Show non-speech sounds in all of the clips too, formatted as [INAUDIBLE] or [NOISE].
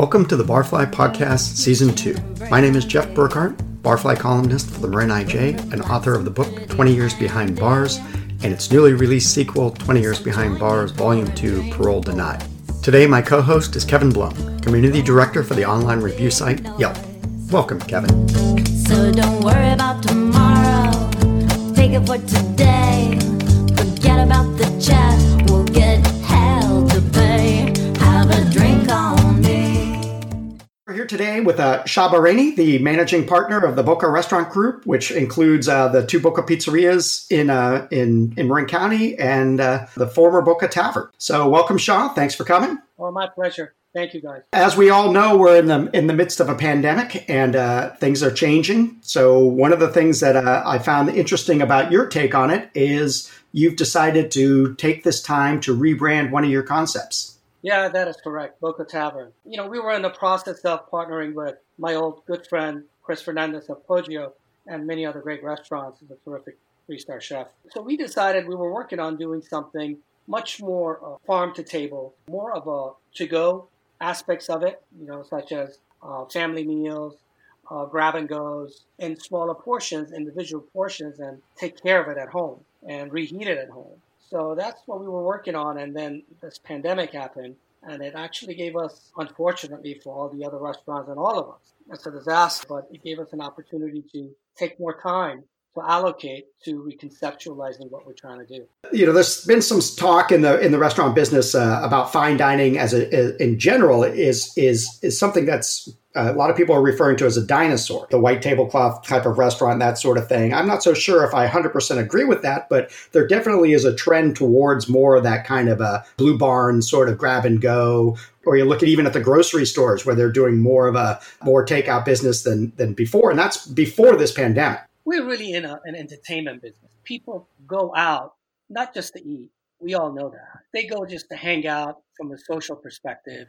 Welcome to the Barfly Podcast Season 2. My name is Jeff Burkhart, Barfly columnist for the Marin IJ and author of the book 20 Years Behind Bars and its newly released sequel, 20 Years Behind Bars Volume 2 Parole Denied. Today, my co host is Kevin Blum, Community Director for the online review site Yelp. Welcome, Kevin. So don't worry about tomorrow. Take it for today. Forget about the chat. We'll get today with uh, Shah Bahreini, the managing partner of the Boca Restaurant Group, which includes uh, the two Boca pizzerias in uh, in in Marin County and uh, the former Boca Tavern. So, welcome, Shah. Thanks for coming. Well, my pleasure. Thank you, guys. As we all know, we're in the in the midst of a pandemic, and uh, things are changing. So, one of the things that uh, I found interesting about your take on it is you've decided to take this time to rebrand one of your concepts. Yeah, that is correct. Boca Tavern. You know, we were in the process of partnering with my old good friend Chris Fernandez of Poggio and many other great restaurants. He's a terrific three-star chef. So we decided we were working on doing something much more uh, farm to table, more of a to-go aspects of it. You know, such as uh, family meals, uh, grab and goes in smaller portions, individual portions, and take care of it at home and reheat it at home. So that's what we were working on. And then this pandemic happened, and it actually gave us, unfortunately, for all the other restaurants and all of us, it's a disaster, but it gave us an opportunity to take more time to allocate to reconceptualizing what we're trying to do. You know, there's been some talk in the in the restaurant business uh, about fine dining as a, in general is is is something that's uh, a lot of people are referring to as a dinosaur, the white tablecloth type of restaurant, that sort of thing. I'm not so sure if I 100% agree with that, but there definitely is a trend towards more of that kind of a blue barn sort of grab and go. Or you look at even at the grocery stores where they're doing more of a more takeout business than than before, and that's before this pandemic we're really in a, an entertainment business. People go out not just to eat. We all know that. They go just to hang out from a social perspective,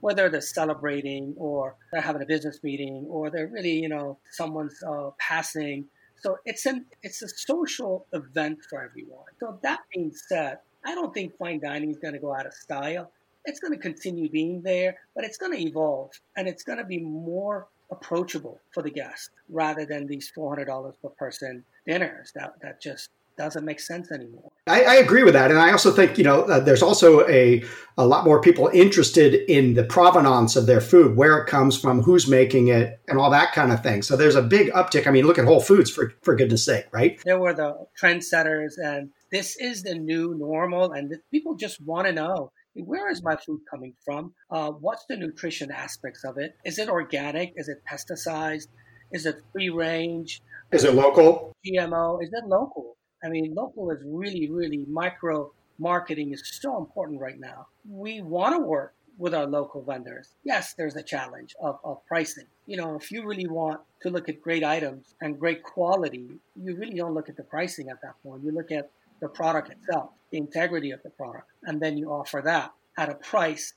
whether they're celebrating or they're having a business meeting or they're really, you know, someone's uh, passing. So it's an it's a social event for everyone. So that being said, I don't think fine dining is going to go out of style. It's going to continue being there, but it's going to evolve and it's going to be more approachable for the guest rather than these $400 per person dinners that, that just doesn't make sense anymore. I, I, agree with that, and I also think you know uh, there's also a a lot more people interested in the provenance of their food, where it comes from, who's making it, and all that kind of thing. So there's a big uptick. I mean, look at Whole Foods for for goodness sake, right? There were the trendsetters, and this is the new normal, and people just want to know where is my food coming from? Uh, what's the nutrition aspects of it? Is it organic? Is it pesticized? Is it free range? Is it local? GMO? Is it local? I mean, local is really, really micro marketing is so important right now. We want to work with our local vendors. Yes, there's a challenge of, of pricing. You know, if you really want to look at great items and great quality, you really don't look at the pricing at that point. You look at the product itself, the integrity of the product, and then you offer that at a price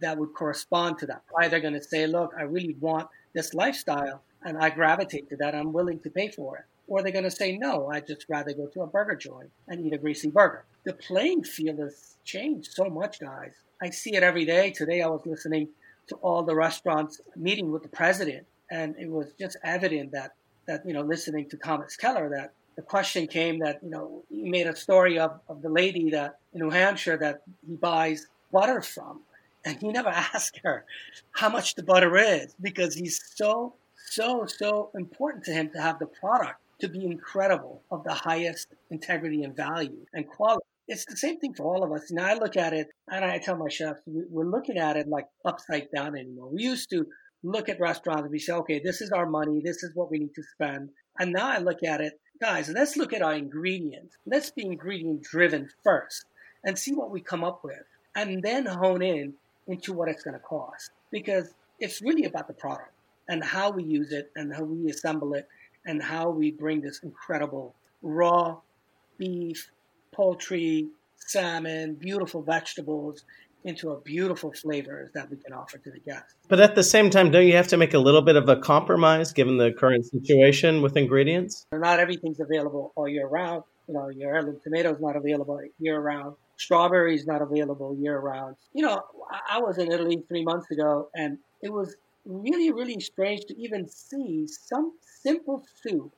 that would correspond to that. They're going to say, look, I really want this lifestyle and I gravitate to that. I'm willing to pay for it. Or they're going to say, no, I'd just rather go to a burger joint and eat a greasy burger. The playing field has changed so much, guys. I see it every day. Today I was listening to all the restaurants meeting with the president, and it was just evident that, that you know, listening to Thomas Keller, that the question came that you know he made a story of, of the lady that in New Hampshire that he buys butter from, and he never [LAUGHS] asked her how much the butter is because he's so so so important to him to have the product to be incredible of the highest integrity and value and quality. It's the same thing for all of us. Now I look at it and I tell my chefs we're looking at it like upside down anymore. We used to look at restaurants and we say, okay, this is our money, this is what we need to spend. And now I look at it guys, let's look at our ingredients. Let's be ingredient driven first and see what we come up with and then hone in into what it's going to cost because it's really about the product and how we use it and how we assemble it and how we bring this incredible raw beef, poultry, salmon, beautiful vegetables into a beautiful flavors that we can offer to the guests. But at the same time, don't you have to make a little bit of a compromise given the current situation with ingredients? Not everything's available all year round. You know, your heirloom tomato is not available year round. Strawberry is not available year round. You know, I was in Italy three months ago, and it was really, really strange to even see some simple soup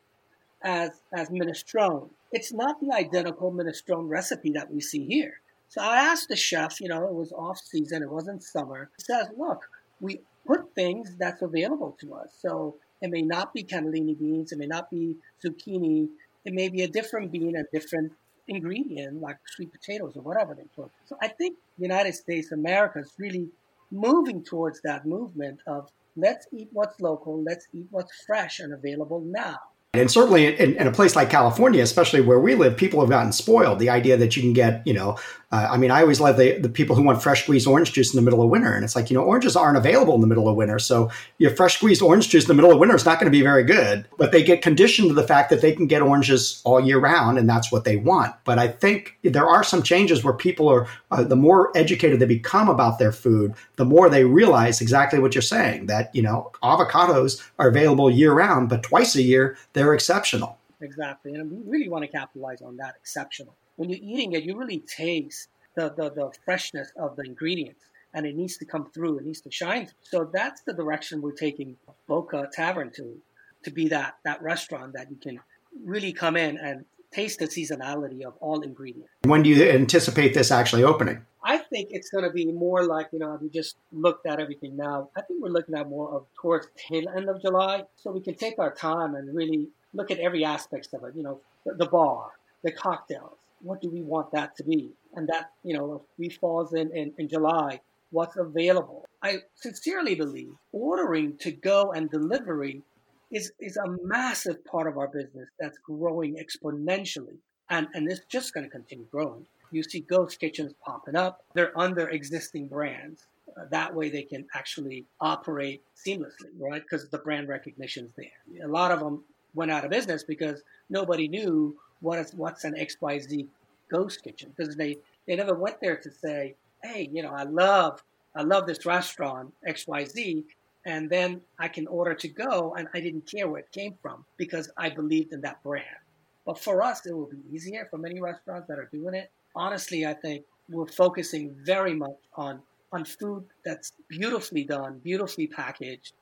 as as minestrone. It's not the identical minestrone recipe that we see here. So I asked the chef, you know, it was off season, it wasn't summer. He says, look, we put things that's available to us. So it may not be cannellini beans, it may not be zucchini, it may be a different bean, a different ingredient like sweet potatoes or whatever they put. So I think the United States, America is really moving towards that movement of let's eat what's local, let's eat what's fresh and available now. And certainly in, in, a place like California, especially where we live, people have gotten spoiled. The idea that you can get, you know, uh, I mean, I always love the, the people who want fresh squeezed orange juice in the middle of winter. And it's like, you know, oranges aren't available in the middle of winter. So your fresh squeezed orange juice in the middle of winter is not going to be very good. But they get conditioned to the fact that they can get oranges all year round and that's what they want. But I think there are some changes where people are, uh, the more educated they become about their food, the more they realize exactly what you're saying that, you know, avocados are available year round, but twice a year they're exceptional. Exactly. And we really want to capitalize on that exceptional when you're eating it, you really taste the, the, the freshness of the ingredients and it needs to come through, it needs to shine. So that's the direction we're taking Boca Tavern to, to be that, that restaurant that you can really come in and taste the seasonality of all ingredients. When do you anticipate this actually opening? I think it's going to be more like, you know, we just looked at everything now. I think we're looking at more of towards tail end of July. So we can take our time and really look at every aspect of it, you know, the, the bar, the cocktails, what do we want that to be? And that, you know, if we falls in, in, in July, what's available. I sincerely believe ordering to go and delivery is, is a massive part of our business that's growing exponentially. And, and it's just going to continue growing. You see ghost kitchens popping up. They're under existing brands. Uh, that way they can actually operate seamlessly, right? Because the brand recognition is there. A lot of them went out of business because nobody knew what is what's an XYZ ghost kitchen because they they never went there to say, hey, you know, I love I love this restaurant XYZ, and then I can order to go, and I didn't care where it came from because I believed in that brand. But for us, it will be easier for many restaurants that are doing it. Honestly, I think we're focusing very much on on food that's beautifully done, beautifully packaged.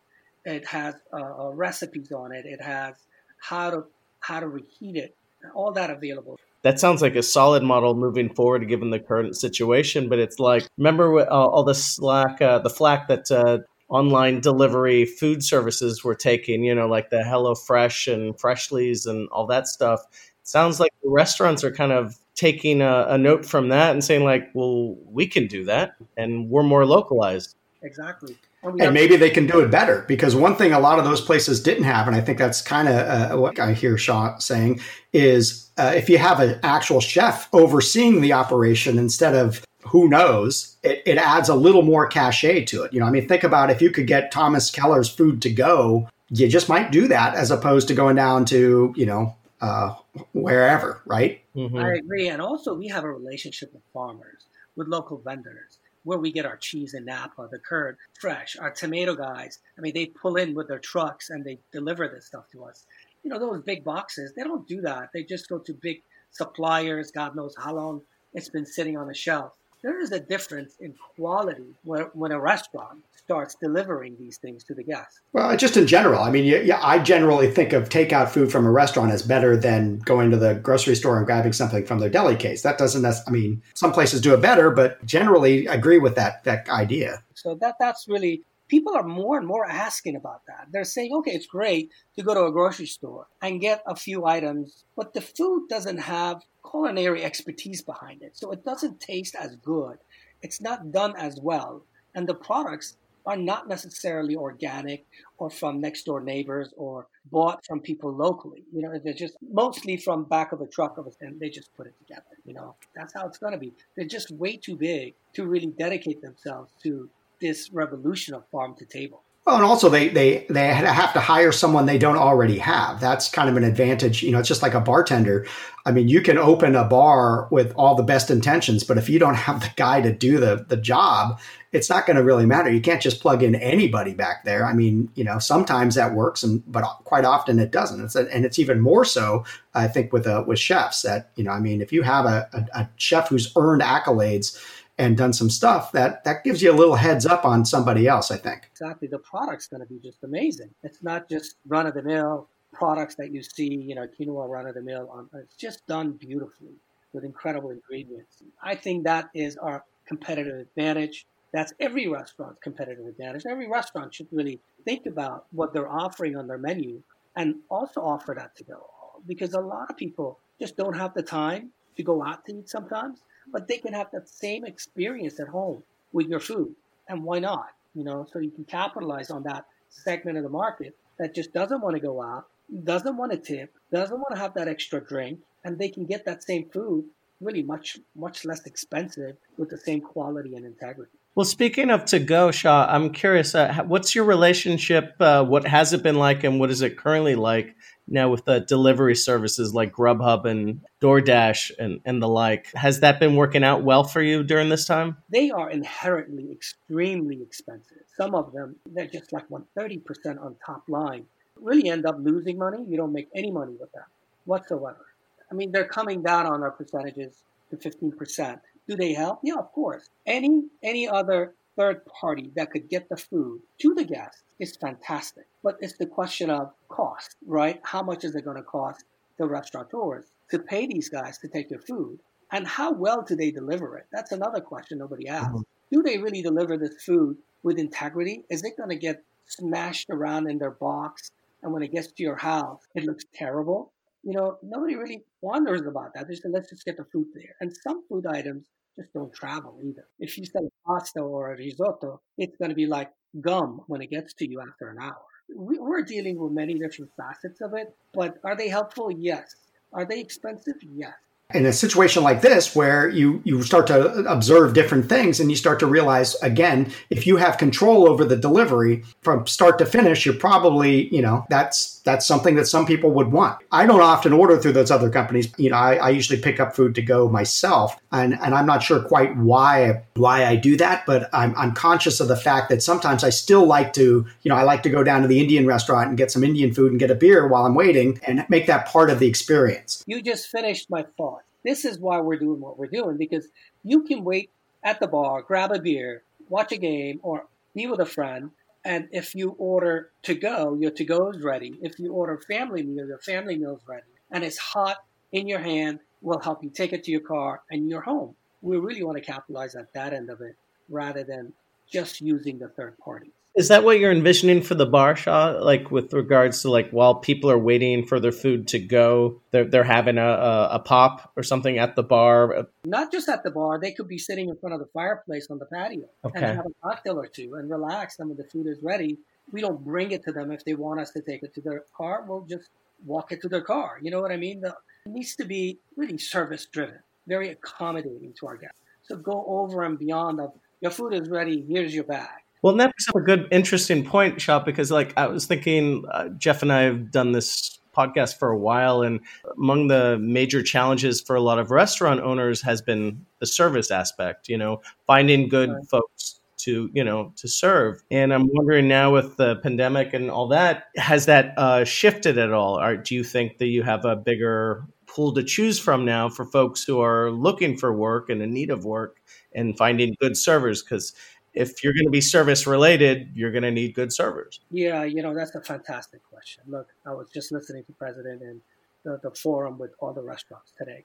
It has uh, uh recipes on it. It has how to how to reheat it all that available. That sounds like a solid model moving forward, given the current situation. But it's like, remember uh, all the slack, uh, the flack that uh, online delivery food services were taking. You know, like the Hello Fresh and Freshly's and all that stuff. It sounds like the restaurants are kind of taking a, a note from that and saying, like, well, we can do that, and we're more localized. Exactly. And, and maybe they can do it better because one thing a lot of those places didn't have, and I think that's kind of uh, what I hear Shah saying, is uh, if you have an actual chef overseeing the operation instead of who knows, it, it, adds a little more cachet to it. You know, I mean, think about if you could get Thomas Keller's food to go, you just might do that as opposed to going down to, you know, uh, wherever, right? Mm-hmm. I agree. And also, we have a relationship with farmers, with local vendors where we get our cheese in Napa, the curd, fresh. Our tomato guys, I mean, they pull in with their trucks and they deliver this stuff to us. You know, those big boxes, they don't do that. They just go to big suppliers, God knows how long it's been sitting on the shelf. There is a difference in quality when, when a restaurant starts delivering these things to the guests. Well, just in general, I mean, yeah, I generally think of takeout food from a restaurant as better than going to the grocery store and grabbing something from their deli case. That doesn't, I mean, some places do it better, but generally agree with that that idea. So that that's really people are more and more asking about that. They're saying, okay, it's great to go to a grocery store and get a few items, but the food doesn't have culinary expertise behind it. So it doesn't taste as good. It's not done as well. And the products are not necessarily organic or from next door neighbors or bought from people locally. You know, they're just mostly from back of a truck of a, and they just put it together. You know, that's how it's going to be. They're just way too big to really dedicate themselves to this revolution of farm to table. Well, and also they they they have to hire someone they don't already have. That's kind of an advantage. You know, it's just like a bartender. I mean, you can open a bar with all the best intentions, but if you don't have the guy to do the the job, it's not going to really matter. You can't just plug in anybody back there. I mean, you know, sometimes that works, and but quite often it doesn't. It's a, and it's even more so, I think, with a, with chefs. That you know, I mean, if you have a, a, a chef who's earned accolades and done some stuff, that that gives you a little heads up on somebody else. I think exactly. The product's going to be just amazing. It's not just run of the mill products that you see, you know, quinoa run of the mill. It's just done beautifully with incredible ingredients. I think that is our competitive advantage. That's every restaurant's competitive advantage. Every restaurant should really think about what they're offering on their menu and also offer that to go because a lot of people just don't have the time to go out to eat sometimes, but they can have that same experience at home with your food. And why not? You know, so you can capitalize on that segment of the market that just doesn't want to go out, doesn't want to tip, doesn't want to have that extra drink, and they can get that same food really much much less expensive with the same quality and integrity. Well, speaking of to go, Shah, I'm curious. Uh, what's your relationship? Uh, what has it been like, and what is it currently like now with the delivery services like Grubhub and DoorDash and, and the like? Has that been working out well for you during this time? They are inherently extremely expensive. Some of them, they're just like 130% on top line. Really end up losing money. You don't make any money with them whatsoever. I mean, they're coming down on our percentages to 15%. Do they help? Yeah, of course. Any any other third party that could get the food to the guest is fantastic. But it's the question of cost, right? How much is it going to cost the restaurateurs to pay these guys to take their food? And how well do they deliver it? That's another question nobody asks. Mm-hmm. Do they really deliver this food with integrity? Is it going to get smashed around in their box? And when it gets to your house, it looks terrible you know, nobody really wonders about that. They say, let's just get the food there. And some food items just don't travel either. If you sell pasta or a risotto, it's going to be like gum when it gets to you after an hour. We, we're dealing with many different facets of it, but are they helpful? Yes. Are they expensive? Yes in a situation like this where you you start to observe different things and you start to realize again if you have control over the delivery from start to finish you're probably you know that's that's something that some people would want. I don't often order through those other companies. You know i, I usually pick up food to go myself. And and i'm not sure quite why why i do that but i'm, I'm conscious of the fact that sometimes i still like to you know i like to go down to the indian restaurant and get some indian food and get a beer while i'm waiting and make that part of the experience. You just finished my thought this is why we're doing what we're doing because you can wait at the bar, grab a beer, watch a game, or be with a friend. And if you order to go, your to go is ready. If you order family meal, your family meal is ready. And it's hot in your hand, will help you take it to your car and you're home. We really want to capitalize at that end of it rather than just using the third party. Is that what you're envisioning for the bar Shah? Like with regards to like while people are waiting for their food to go, they're they're having a, a, a pop or something at the bar. Not just at the bar, they could be sitting in front of the fireplace on the patio okay. and have a cocktail or two and relax. And when the food is ready, we don't bring it to them if they want us to take it to their car. We'll just walk it to their car. You know what I mean? The, it needs to be really service driven, very accommodating to our guests. So go over and beyond of your food is ready. Here's your bag well, that brings up a good, interesting point, Shah, because like I was thinking, uh, Jeff and I have done this podcast for a while, and among the major challenges for a lot of restaurant owners has been the service aspect. You know, finding good right. folks to you know to serve. And I'm wondering now with the pandemic and all that, has that uh, shifted at all? Or do you think that you have a bigger pool to choose from now for folks who are looking for work and in need of work and finding good servers? Because if you're going to be service related, you're going to need good servers. Yeah, you know, that's a fantastic question. Look, I was just listening to President in the, the forum with all the restaurants today,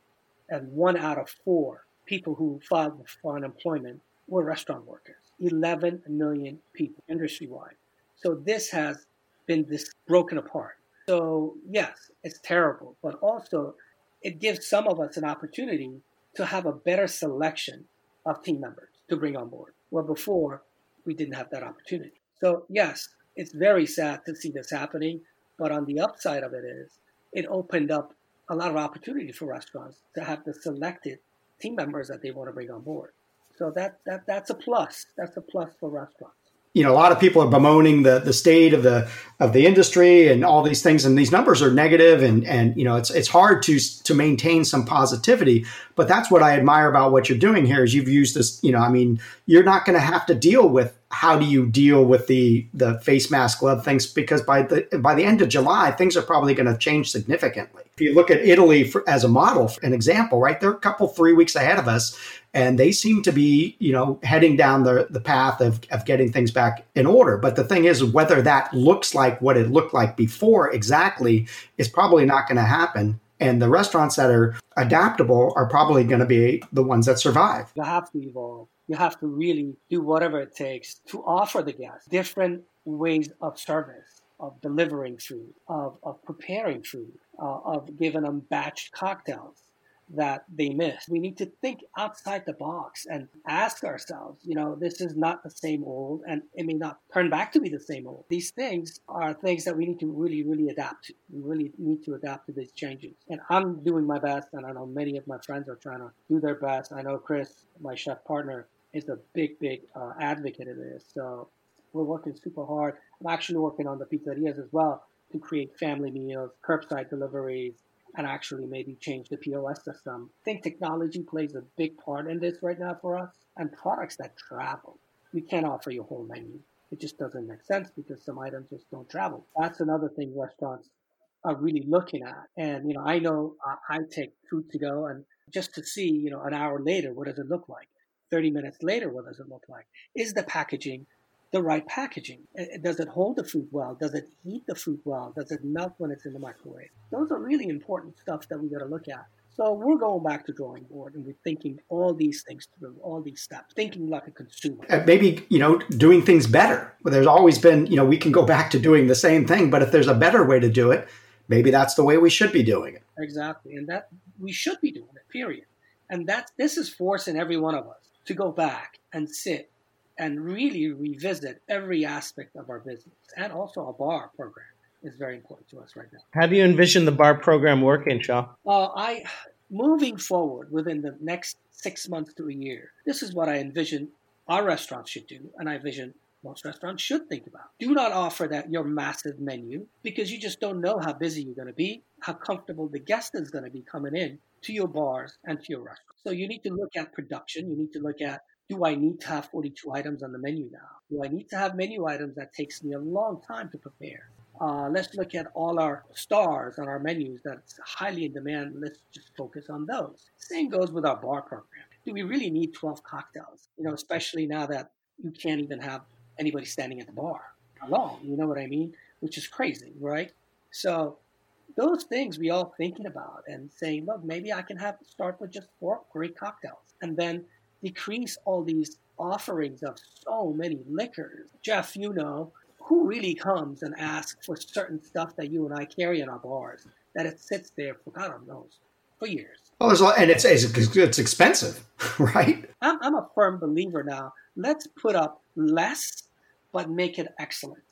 and one out of four people who filed for unemployment were restaurant workers. 11 million people industry wide. So this has been this broken apart. So yes, it's terrible, but also it gives some of us an opportunity to have a better selection of team members to bring on board where before we didn't have that opportunity. So, yes, it's very sad to see this happening, but on the upside of it is it opened up a lot of opportunity for restaurants to have the selected team members that they want to bring on board. So that, that that's a plus. That's a plus for restaurants you know a lot of people are bemoaning the the state of the of the industry and all these things and these numbers are negative and and you know it's it's hard to to maintain some positivity. But that's what I admire about what you're doing here is you've used this you know I mean you're not going to have to deal with how do you deal with the the face mask glove things because by the by the end of July things are probably going to change significantly. If you look at Italy for, as a model, an example, right? They're a couple three weeks ahead of us, and they seem to be you know heading down the the path of of getting things back in order. But the thing is, whether that looks like what it looked like before exactly is probably not going to happen. And the restaurants that are adaptable are probably going to be the ones that survive. You have to evolve you have to really do whatever it takes to offer the guests different ways of service, of delivering food, of, of preparing food, uh, of giving them batched cocktails that they miss. We need to think outside the box and ask ourselves, you know, this is not the same old and it may not turn back to be the same old. These things are things that we need to really, really adapt to. We really need to adapt to these changes. And I'm doing my best and I know many of my friends are trying to do their best. I know Chris, my chef partner, is a big, big uh, advocate of this. So we're working super hard. I'm actually working on the pizzerias as well to create family meals, curbside deliveries, and actually maybe change the POS system. I think technology plays a big part in this right now for us and products that travel. We can't offer you a whole menu. It just doesn't make sense because some items just don't travel. That's another thing restaurants are really looking at. And, you know, I know uh, I take food to go and just to see, you know, an hour later, what does it look like? 30 minutes later, what does it look like? Is the packaging the right packaging? Does it hold the food well? Does it heat the food well? Does it melt when it's in the microwave? Those are really important stuff that we got to look at. So we're going back to drawing board and we're thinking all these things through, all these steps, thinking like a consumer. Uh, maybe, you know, doing things better. Well, there's always been, you know, we can go back to doing the same thing, but if there's a better way to do it, maybe that's the way we should be doing it. Exactly. And that we should be doing it, period. And that this is forcing every one of us to go back and sit and really revisit every aspect of our business and also our bar program is very important to us right now. How do you envision the bar program working, Shah? Uh, I moving forward within the next six months to a year. This is what I envision our restaurants should do, and I envision most restaurants should think about. Do not offer that your massive menu because you just don't know how busy you're going to be, how comfortable the guest is going to be coming in to your bars and to your restaurants. So you need to look at production. You need to look at do I need to have 42 items on the menu now? Do I need to have menu items that takes me a long time to prepare? Uh, let's look at all our stars on our menus that's highly in demand. Let's just focus on those. Same goes with our bar program. Do we really need 12 cocktails? You know, especially now that you can't even have anybody standing at the bar alone. You know what I mean? Which is crazy, right? So those things we all thinking about and saying, look, maybe I can have start with just four great cocktails and then decrease all these offerings of so many liquors. Jeff, you know, who really comes and asks for certain stuff that you and I carry in our bars that it sits there for God knows for years. Well, there's a lot, and it's, it's it's expensive, [LAUGHS] right? I'm, I'm a firm believer now. Let's put up less, but make it excellent.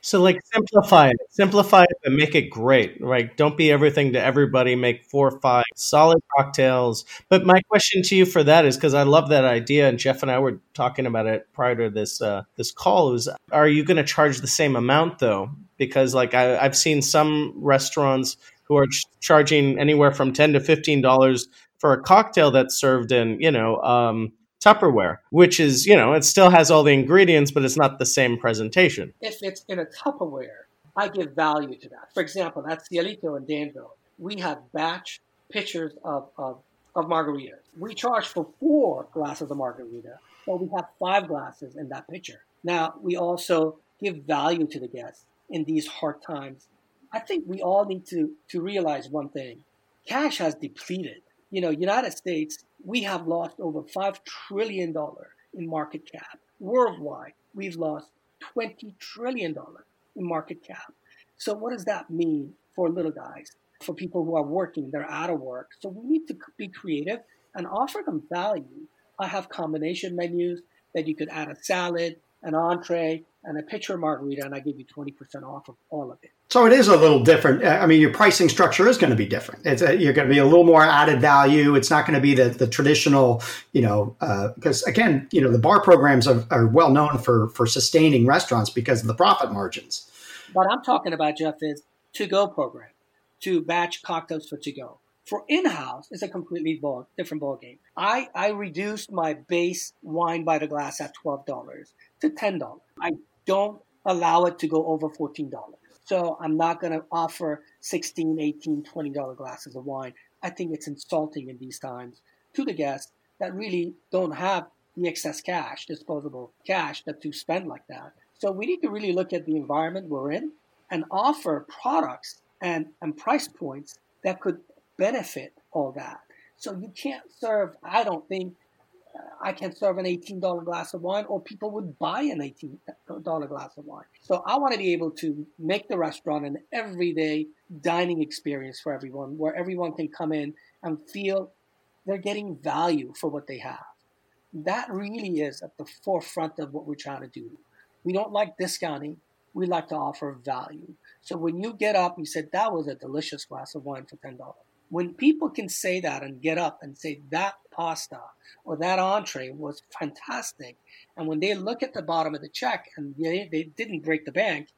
So, like, simplify it, simplify it, and make it great. Right? Don't be everything to everybody. Make four or five solid cocktails. But my question to you for that is because I love that idea, and Jeff and I were talking about it prior to this uh, this call. Is are you going to charge the same amount though? Because like I, I've seen some restaurants who are ch- charging anywhere from ten to fifteen dollars for a cocktail that's served in you know um, Tupperware, which is, you know, it still has all the ingredients, but it's not the same presentation. If it's in a Tupperware, I give value to that. For example, at Cielito in Danville, we have batch pitchers of, of, of margaritas. We charge for four glasses of margarita, but we have five glasses in that pitcher. Now, we also give value to the guests in these hard times. I think we all need to, to realize one thing. Cash has depleted. You know, United States we have lost over $5 trillion in market cap. Worldwide, we've lost $20 trillion in market cap. So, what does that mean for little guys, for people who are working, they're out of work? So, we need to be creative and offer them value. I have combination menus that you could add a salad, an entree, and a pitcher of margarita, and I give you 20% off of all of it. So it is a little different. I mean, your pricing structure is going to be different. It's a, you're going to be a little more added value. It's not going to be the, the traditional, you know, because uh, again, you know, the bar programs are, are well known for for sustaining restaurants because of the profit margins. What I'm talking about, Jeff, is to go program, to batch cocktails for to go. For in house, it's a completely ball, different ball game. I I reduced my base wine by the glass at twelve dollars to $10. I don't allow it to go over $14. So I'm not going to offer 16, 18, $20 glasses of wine. I think it's insulting in these times to the guests that really don't have the excess cash, disposable cash that to spend like that. So we need to really look at the environment we're in and offer products and, and price points that could benefit all that. So you can't serve, I don't think, I can serve an $18 glass of wine, or people would buy an $18 glass of wine. So I want to be able to make the restaurant an everyday dining experience for everyone, where everyone can come in and feel they're getting value for what they have. That really is at the forefront of what we're trying to do. We don't like discounting. We like to offer value. So when you get up, you said that was a delicious glass of wine for ten dollars. When people can say that and get up and say that pasta or that entree was fantastic, and when they look at the bottom of the check and they, they didn't break the bank,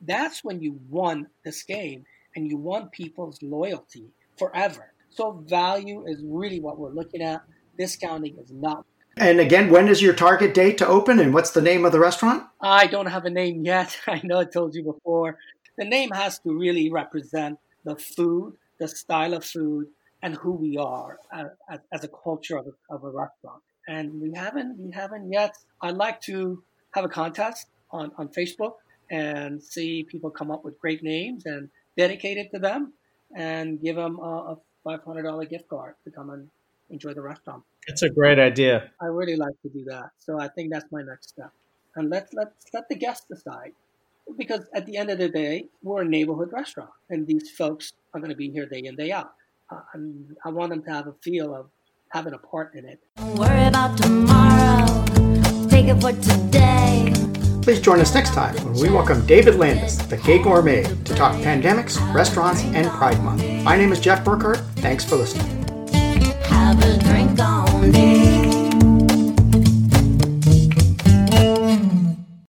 that's when you won this game and you won people's loyalty forever. So value is really what we're looking at. Discounting is not. And again, when is your target date to open and what's the name of the restaurant? I don't have a name yet. [LAUGHS] I know I told you before. The name has to really represent the food the style of food, and who we are uh, as, as a culture of a, of a restaurant. And we haven't we haven't yet. I'd like to have a contest on, on Facebook and see people come up with great names and dedicate it to them and give them a, a $500 gift card to come and enjoy the restaurant. It's a great idea. I really like to do that. So I think that's my next step. And let's let's let the guests decide because at the end of the day, we're a neighborhood restaurant, and these folks are going to be here day in day out. I'm, I want them to have a feel of having a part in it. Don't worry about tomorrow. Take it for today. Please join us next time when we welcome David Landis, the Gay Gourmet, to talk pandemics, restaurants, and Pride Month. My name is Jeff Burkhart. Thanks for listening. Have a drink on me.